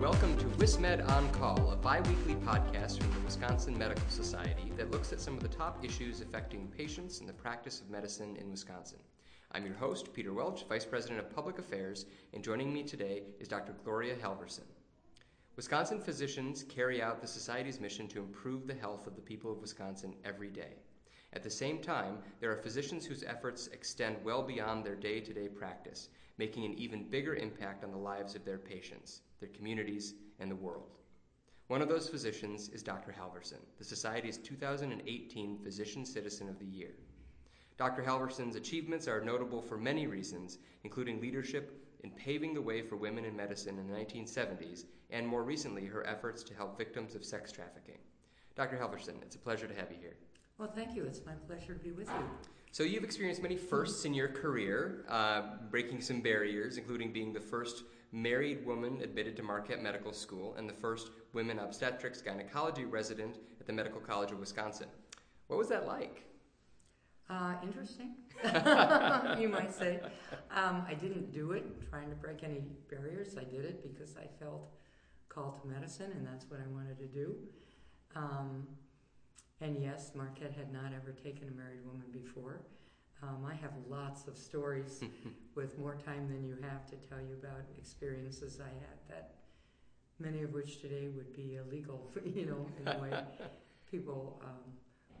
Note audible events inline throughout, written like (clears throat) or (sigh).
welcome to WisMed On Call, a bi weekly podcast from the Wisconsin Medical Society that looks at some of the top issues affecting patients and the practice of medicine in Wisconsin. I'm your host, Peter Welch, Vice President of Public Affairs, and joining me today is Dr. Gloria Halverson. Wisconsin physicians carry out the Society's mission to improve the health of the people of Wisconsin every day. At the same time, there are physicians whose efforts extend well beyond their day to day practice, making an even bigger impact on the lives of their patients, their communities, and the world. One of those physicians is Dr. Halverson, the Society's 2018 Physician Citizen of the Year. Dr. Halverson's achievements are notable for many reasons, including leadership in paving the way for women in medicine in the 1970s, and more recently, her efforts to help victims of sex trafficking. Dr. Halverson, it's a pleasure to have you here. Well, thank you. It's my pleasure to be with you. So, you've experienced many firsts in your career, uh, breaking some barriers, including being the first married woman admitted to Marquette Medical School and the first women obstetrics gynecology resident at the Medical College of Wisconsin. What was that like? Uh, interesting, (laughs) you might say. Um, I didn't do it trying to break any barriers. I did it because I felt called to medicine, and that's what I wanted to do. Um, and yes, Marquette had not ever taken a married woman before. Um, I have lots of stories (laughs) with more time than you have to tell you about experiences I had that many of which today would be illegal, (laughs) you know, in the way (laughs) people um,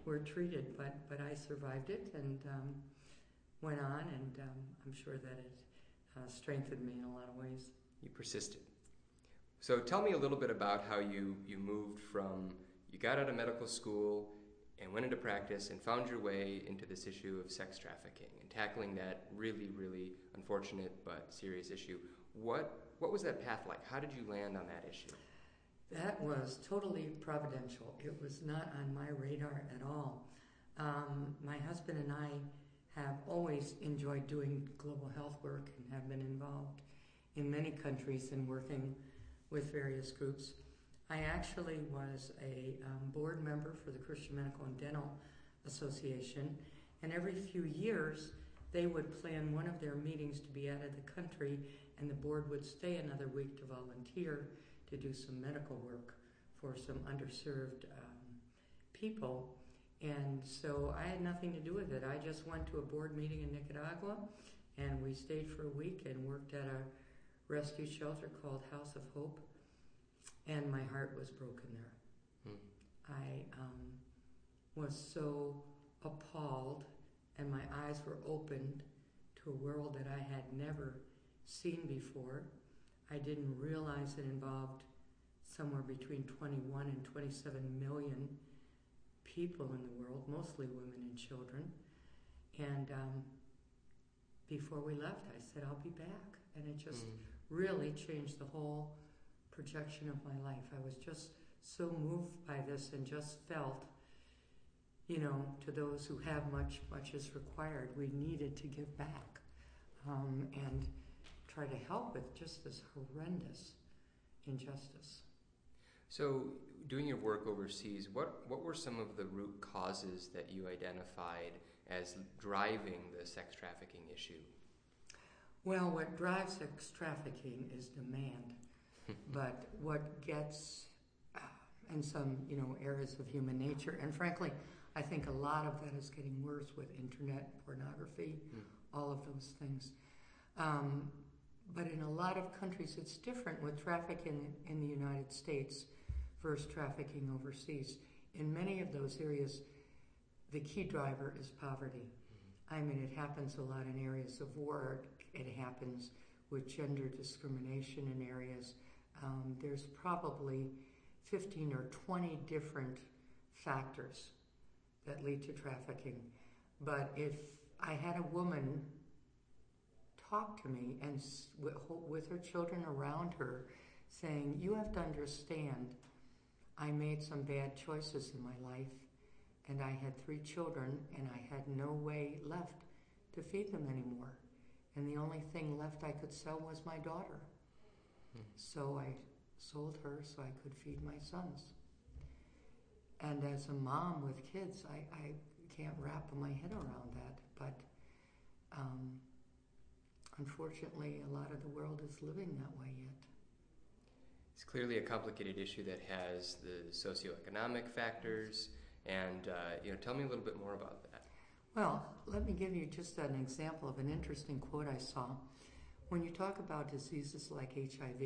were treated. But, but I survived it and um, went on, and um, I'm sure that it uh, strengthened me in a lot of ways. You persisted. So tell me a little bit about how you, you moved from you got out of medical school and went into practice and found your way into this issue of sex trafficking and tackling that really, really unfortunate but serious issue. What what was that path like? How did you land on that issue? That was totally providential. It was not on my radar at all. Um, my husband and I have always enjoyed doing global health work and have been involved in many countries and working with various groups. I actually was a um, board member for the Christian Medical and Dental Association, and every few years they would plan one of their meetings to be out of the country, and the board would stay another week to volunteer to do some medical work for some underserved um, people. And so I had nothing to do with it. I just went to a board meeting in Nicaragua, and we stayed for a week and worked at a rescue shelter called House of Hope and my heart was broken there. Hmm. I um, was so appalled, and my eyes were opened to a world that I had never seen before. I didn't realize it involved somewhere between 21 and 27 million people in the world, mostly women and children. And um, before we left, I said, I'll be back. And it just mm. really changed the whole projection of my life. I was just so moved by this and just felt, you know, to those who have much, much is required, we needed to give back um, and try to help with just this horrendous injustice. So, doing your work overseas, what, what were some of the root causes that you identified as driving the sex trafficking issue? Well, what drives sex trafficking is demand but what gets uh, in some you know areas of human nature, and frankly, I think a lot of that is getting worse with internet pornography, mm. all of those things. Um, but in a lot of countries, it's different with trafficking in the United States versus trafficking overseas. In many of those areas, the key driver is poverty. Mm-hmm. I mean, it happens a lot in areas of war. It happens with gender discrimination in areas um, there's probably 15 or 20 different factors that lead to trafficking. But if I had a woman talk to me and with her children around her saying, You have to understand, I made some bad choices in my life, and I had three children, and I had no way left to feed them anymore. And the only thing left I could sell was my daughter. So I sold her so I could feed my sons. And as a mom with kids, I, I can't wrap my head around that. But um, unfortunately, a lot of the world is living that way yet. It's clearly a complicated issue that has the socioeconomic factors, and uh, you know, tell me a little bit more about that. Well, let me give you just an example of an interesting quote I saw. When you talk about diseases like HIV,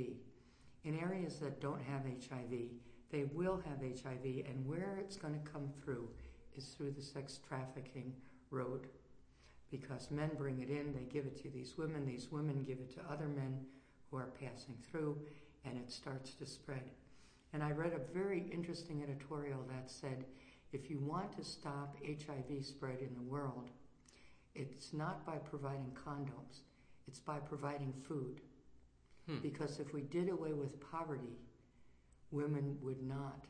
in areas that don't have HIV, they will have HIV, and where it's going to come through is through the sex trafficking road. Because men bring it in, they give it to these women, these women give it to other men who are passing through, and it starts to spread. And I read a very interesting editorial that said if you want to stop HIV spread in the world, it's not by providing condoms, it's by providing food. Hmm. Because if we did away with poverty, women would not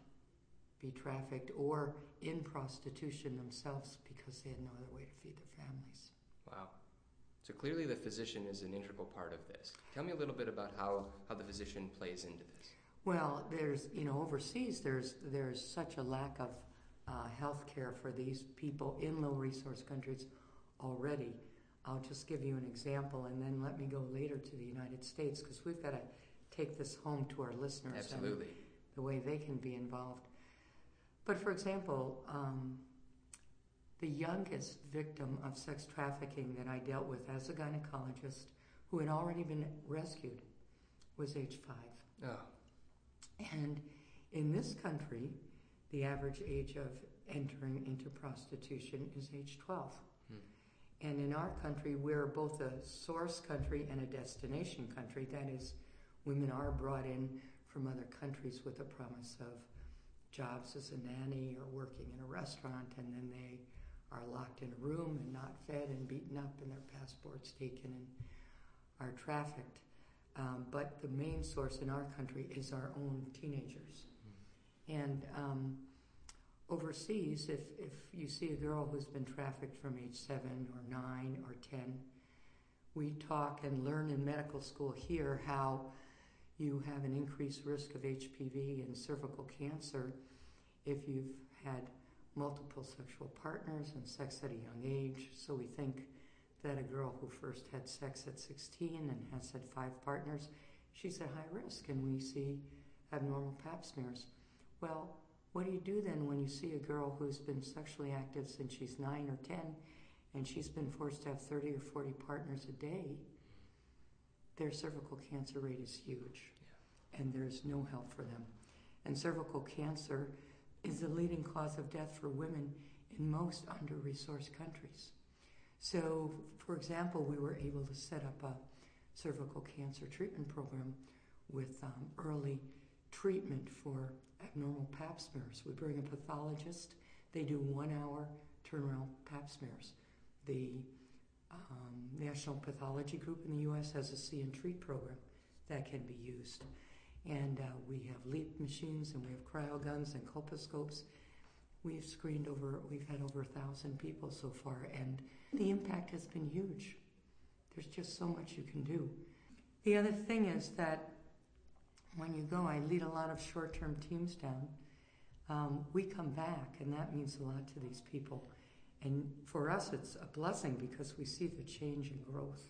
be trafficked or in prostitution themselves because they had no other way to feed their families. Wow. So clearly the physician is an integral part of this. Tell me a little bit about how, how the physician plays into this. Well, there's, you know, overseas there's, there's such a lack of uh, health care for these people in low resource countries already. I'll just give you an example and then let me go later to the United States because we've got to take this home to our listeners. Absolutely. the way they can be involved. But for example, um, the youngest victim of sex trafficking that I dealt with as a gynecologist who had already been rescued was age five. Oh. And in this country, the average age of entering into prostitution is age 12. And in our country, we're both a source country and a destination country. That is, women are brought in from other countries with a promise of jobs as a nanny or working in a restaurant, and then they are locked in a room and not fed and beaten up, and their passports taken and are trafficked. Um, but the main source in our country is our own teenagers. Mm. And um, overseas, if, if you see a girl who's been trafficked from age seven or nine or ten, we talk and learn in medical school here how you have an increased risk of HPV and cervical cancer if you've had multiple sexual partners and sex at a young age. So we think that a girl who first had sex at 16 and has had five partners, she's at high risk, and we see abnormal pap smears. Well, what do you do then when you see a girl who's been sexually active since she's 9 or 10 and she's been forced to have 30 or 40 partners a day? Their cervical cancer rate is huge, yeah. and there's no help for them. And cervical cancer is the leading cause of death for women in most under resourced countries. So, for example, we were able to set up a cervical cancer treatment program with um, early treatment for abnormal pap smears. We bring a pathologist, they do one hour turnaround pap smears. The um, National Pathology Group in the U.S. has a see and treat program that can be used. And uh, we have LEEP machines and we have cryoguns and colposcopes. We've screened over, we've had over a thousand people so far, and the impact has been huge. There's just so much you can do. The other thing is that when you go, I lead a lot of short term teams down. Um, we come back, and that means a lot to these people. And for us, it's a blessing because we see the change and growth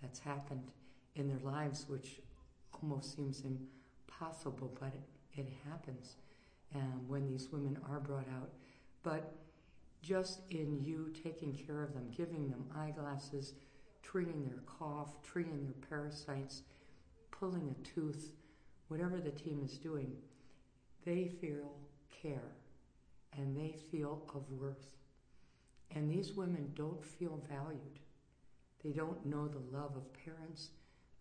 that's happened in their lives, which almost seems impossible, but it, it happens um, when these women are brought out. But just in you taking care of them, giving them eyeglasses, treating their cough, treating their parasites, pulling a tooth, whatever the team is doing, they feel care and they feel of worth. And these women don't feel valued. They don't know the love of parents.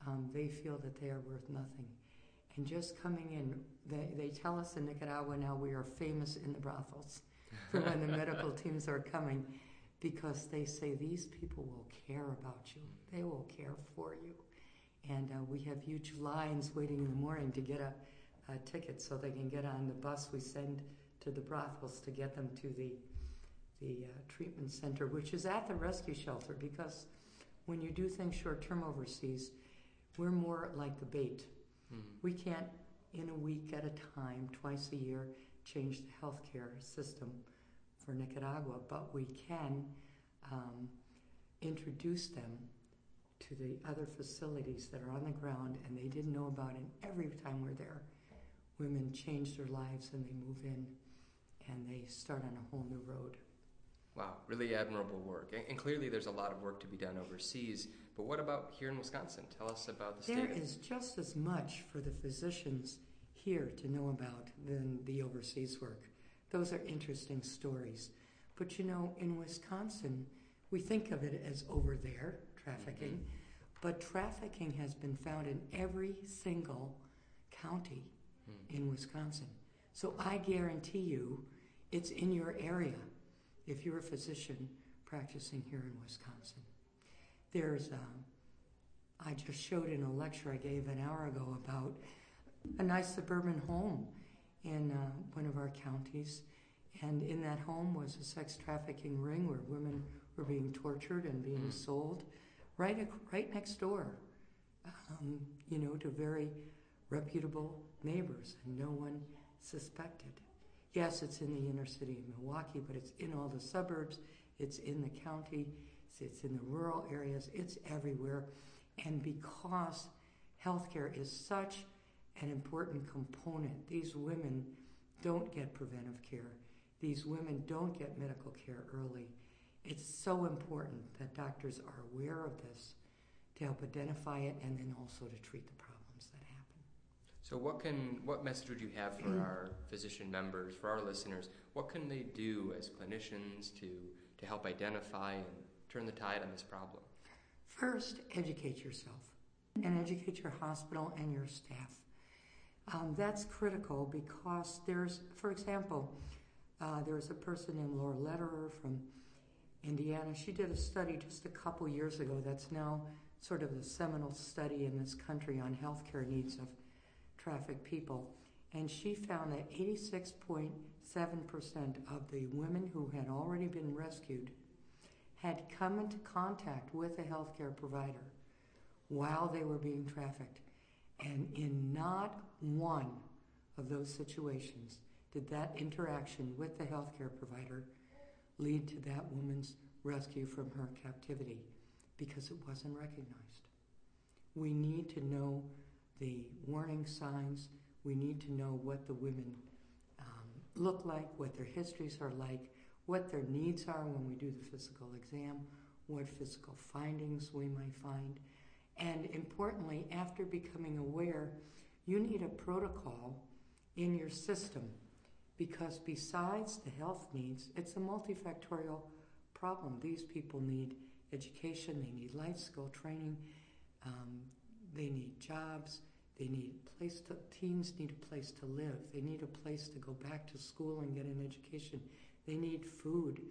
Um, they feel that they are worth nothing. And just coming in, they, they tell us in Nicaragua now we are famous in the brothels (laughs) for when the medical (laughs) teams are coming because they say these people will care about you, they will care for you. And uh, we have huge lines waiting in the morning to get a, a ticket so they can get on the bus we send to the brothels to get them to the the uh, treatment center, which is at the rescue shelter, because when you do things short term overseas, we're more like the bait. Mm-hmm. We can't, in a week at a time, twice a year, change the healthcare system for Nicaragua, but we can um, introduce them to the other facilities that are on the ground and they didn't know about, and every time we're there, women change their lives and they move in and they start on a whole new road. Wow, really admirable work. And, and clearly there's a lot of work to be done overseas. But what about here in Wisconsin? Tell us about the There state. is just as much for the physicians here to know about than the overseas work. Those are interesting stories. But you know, in Wisconsin, we think of it as over there, trafficking, but trafficking has been found in every single county Hmm. in Wisconsin. So I guarantee you it's in your area if you're a physician practicing here in Wisconsin. There's, um, I just showed in a lecture I gave an hour ago about a nice suburban home in uh, one of our counties. And in that home was a sex trafficking ring where women were being tortured and being Mm. sold right, right next door, um, you know, to very reputable neighbors, and no one suspected. Yes, it's in the inner city of Milwaukee, but it's in all the suburbs, it's in the county, it's- in the rural areas, it's everywhere. And because healthcare is such an important component, these women don't get preventive care, these women don't get medical care early. It's so important that doctors are aware of this to help identify it and then also to treat the problems that happen. So what can what message would you have for (clears throat) our physician members, for our listeners? What can they do as clinicians to to help identify and turn the tide on this problem? First, educate yourself and educate your hospital and your staff. Um, that's critical because there's, for example, uh, there's a person named Laura Lederer from Indiana. She did a study just a couple years ago that's now sort of the seminal study in this country on healthcare needs of trafficked people. And she found that 86.7% of the women who had already been rescued had come into contact with a healthcare provider while they were being trafficked. And in not one of those situations did that interaction with the healthcare provider lead to that woman's rescue from her captivity because it wasn't recognized. We need to know the warning signs. We need to know what the women um, look like, what their histories are like, what their needs are when we do the physical exam, what physical findings we might find. And importantly, after becoming aware, you need a protocol in your system because besides the health needs, it's a multifactorial problem. These people need education, they need life skill training, um, they need jobs, they need place to teens need a place to live, they need a place to go back to school and get an education, they need food,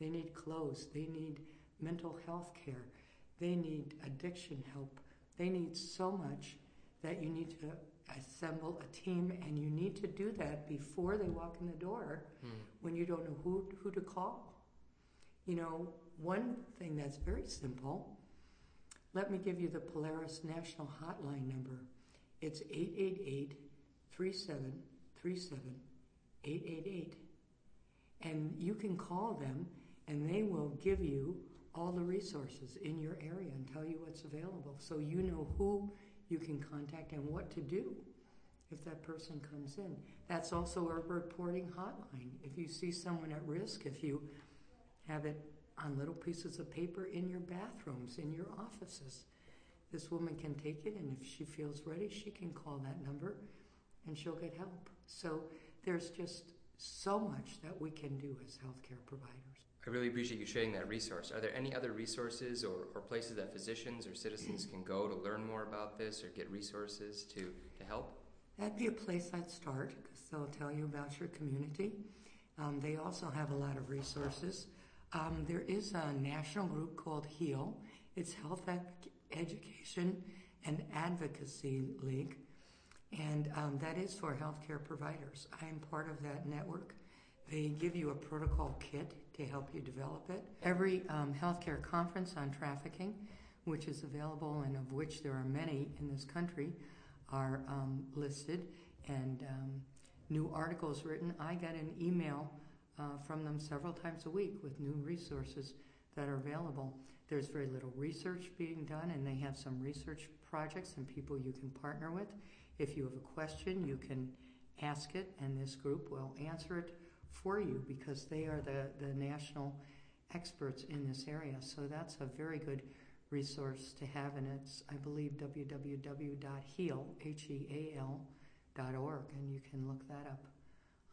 they need clothes, they need mental health care, they need addiction help, they need so much that you need to assemble a team and you need to do that before they walk in the door Hmm. when you don't know who, who to call. You know, one thing that's very simple, let me give you the Polaris National Hotline number. It's 888 3737 888. And you can call them and they will give you all the resources in your area and tell you what's available so you know who you can contact and what to do if that person comes in. That's also a reporting hotline. If you see someone at risk, if you have it on little pieces of paper in your bathrooms, in your offices, this woman can take it and if she feels ready, she can call that number and she'll get help. So there's just so much that we can do as healthcare providers. I really appreciate you sharing that resource. Are there any other resources or, or places that physicians or citizens can go to learn more about this or get resources to, to help? That'd be a place I'd start because they'll tell you about your community. Um, they also have a lot of resources. Um, there is a national group called HEAL. It's Health Education and Advocacy League, and um, that is for healthcare providers. I am part of that network. They give you a protocol kit to help you develop it. Every um, healthcare conference on trafficking, which is available and of which there are many in this country, are um, listed and um, new articles written. I get an email uh, from them several times a week with new resources that are available. There's very little research being done, and they have some research projects and people you can partner with. If you have a question, you can ask it, and this group will answer it for you because they are the, the national experts in this area. So that's a very good resource to have, and it's, I believe, www.heal, H-E-A-L, dot org, and you can look that up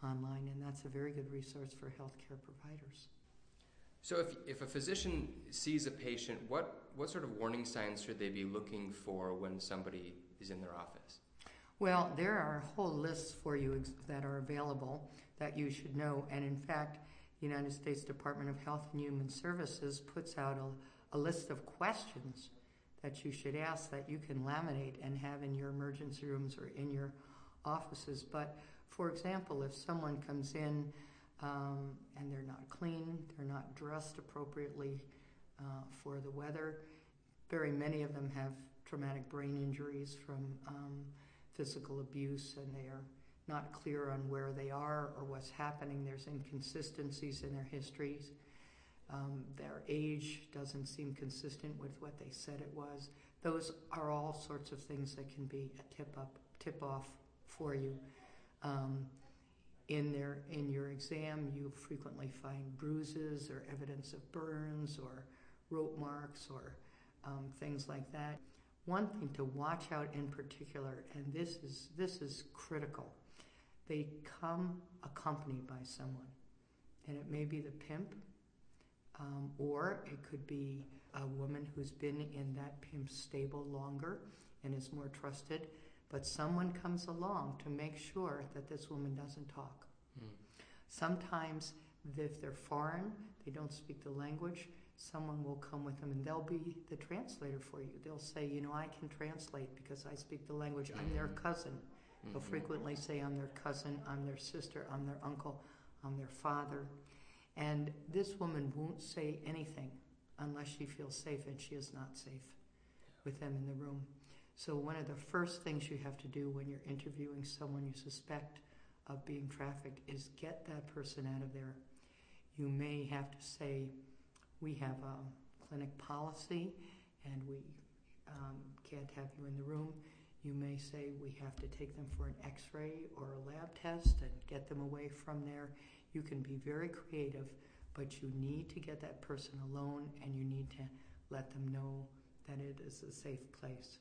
online, and that's a very good resource for healthcare providers. So, if, if a physician sees a patient, what, what sort of warning signs should they be looking for when somebody is in their office? Well, there are whole lists for you that are available that you should know, and in fact, the United States Department of Health and Human Services puts out a, a list of questions that you should ask that you can laminate and have in your emergency rooms or in your offices. But for example, if someone comes in um, and they're not clean, they're not dressed appropriately uh, for the weather, very many of them have traumatic brain injuries from um, physical abuse and they are not clear on where they are or what's happening. There's inconsistencies in their histories. Um, their age doesn't seem consistent with what they said it was. Those are all sorts of things that can be a tip up, tip off for you. Um, in their in your exam, you frequently find bruises or evidence of burns or rope marks or um, things like that. One thing to watch out in particular, and this is this is critical, they come accompanied by someone, and it may be the pimp, um, or it could be a woman who's been in that pimp's stable longer and is more trusted but someone comes along to make sure that this woman doesn't talk. Mm. Sometimes, if they're foreign, they don't speak the language, someone will come with them and they'll be the translator for you. They'll say, You know, I can translate because I speak the language. I'm their mm-hmm. cousin. Mm-hmm. They'll frequently say, I'm their cousin, I'm their sister, I'm their uncle, I'm their father. And this woman won't say anything unless she feels safe, and she is not safe with them in the room. So, one of the first things you have to do when you're interviewing someone you suspect of being trafficked is get that person out of there. You may have to say, We have a clinic policy and we um, can't have you in the room. You may say, We have to take them for an x ray or a lab test and get them away from there. You can be very creative, but you need to get that person alone and you need to let them know that it is a safe place.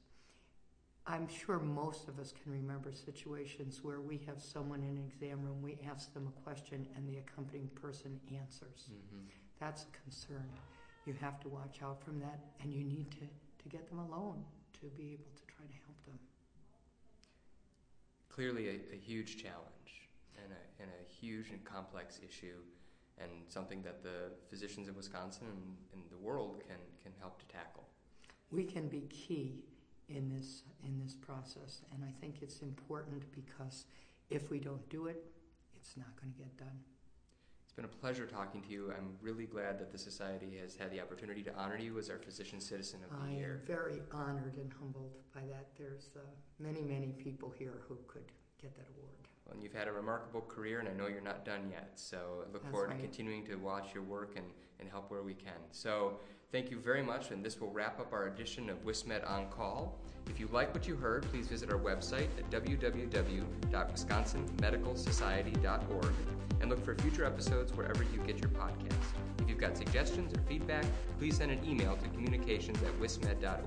I'm sure most of us can remember situations where we have someone in an exam room, we ask them a question, and the accompanying person answers. Mm-hmm. That's a concern. You have to watch out from that, and you need to, to get them alone to be able to try to help them. Clearly, a, a huge challenge and a, and a huge and complex issue, and something that the physicians in Wisconsin and, and the world can, can help to tackle. We can be key in this in this process, and I think it's important because if we don't do it, it's not going to get done. It's been a pleasure talking to you. I'm really glad that the Society has had the opportunity to honor you as our Physician Citizen of the I Year. I am very honored and humbled by that. There's uh, many, many people here who could get that award. Well, and you've had a remarkable career, and I know you're not done yet. So I look That's forward right. to continuing to watch your work and, and help where we can. So thank you very much, and this will wrap up our edition of WisMed On Call. If you like what you heard, please visit our website at www.wisconsinmedicalsociety.org and look for future episodes wherever you get your podcast. If you've got suggestions or feedback, please send an email to communications at wismed.org.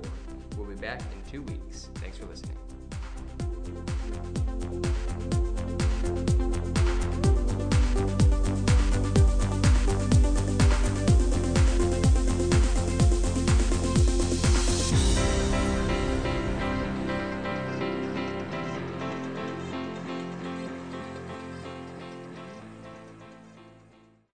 We'll be back in two weeks. Thanks for listening.